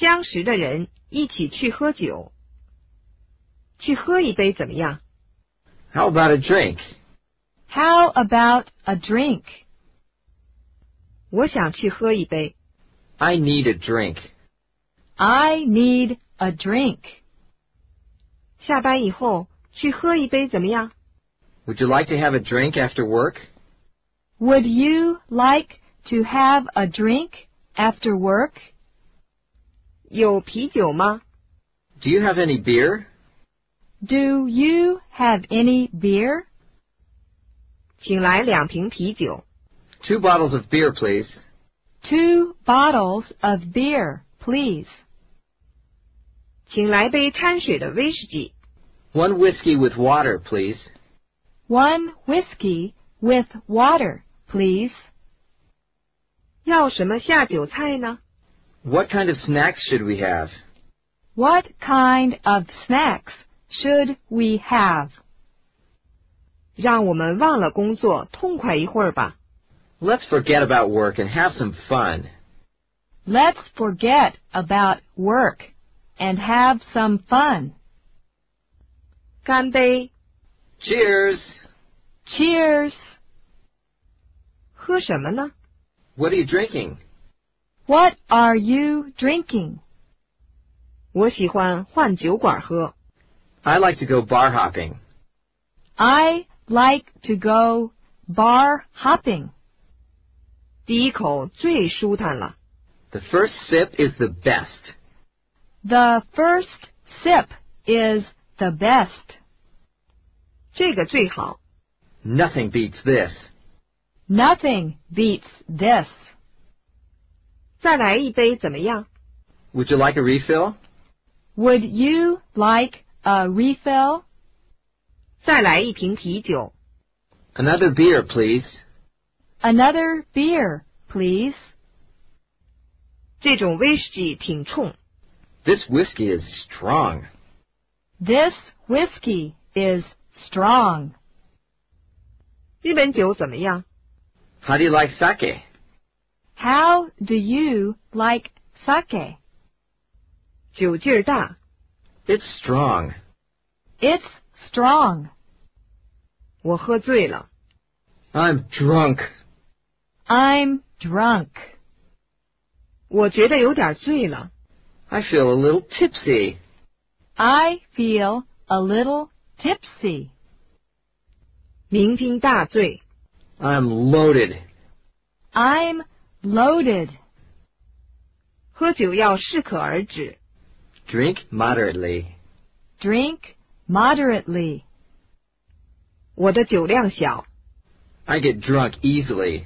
相识的人一起去喝酒。去喝一杯怎么样？ How about a drink? How about a drink? 我想去喝一杯。 I need a drink. I need a drink. 下班以后去喝一杯怎么样？ Would you like to have a drink after work? Would you like to have a drink after work? 有啤酒吗？ Do you have any beer? Do you have any beer? 请来两瓶啤酒。 Two bottles of beer, please. Two bottles of beer, please. 请来杯掺水的威士忌。 One whiskey with water, please. One whiskey with water, please. 要什么下酒菜呢？ What kind of snacks should we have? What kind of snacks should we have? 让我们忘了工作，痛快一会儿吧。 Let's forget about work and have some fun. Let's forget about work and have some fun. 干杯！ Cheers! Cheers! 喝什么呢？ What are you drinking? What are you drinking? 我喜欢换酒馆喝。 I like to go bar hopping. I like to go bar hopping. 第一口最舒坦了。 The first sip is the best. The first sip is the best. 这个最好。 Nothing beats this. Nothing beats this. 再来一杯怎么样？ Would you like a refill? Would you like a refill? 再来一瓶啤酒。 Another beer, please. Another beer, please. 这种威士忌挺冲。 This whiskey is strong. This whiskey is strong. 日本酒怎么样？ How do you like sake? How do you like sake? 酒劲儿大。 It's strong. It's strong. 我喝醉了。 I'm drunk. I'm drunk. 我觉得有点醉了。 I feel a little tipsy. I feel a little tipsy. 酩酊大醉。 I'm loaded. I'm loaded. 喝酒要适可而止。 Drink moderately. Drink moderately. 我的酒量小。 I get drunk easily.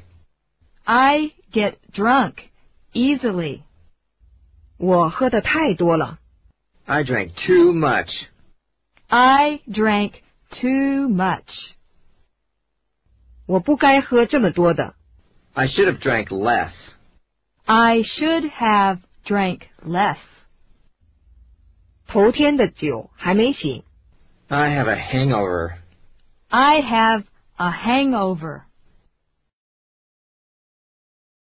I get drunk easily. 我喝的太多了。 I drank too much. I drank too much. 我不该喝这么多的。 I should have drank less. I should have drank less. 头天的酒还没醒。 I have a hangover. I have a hangover.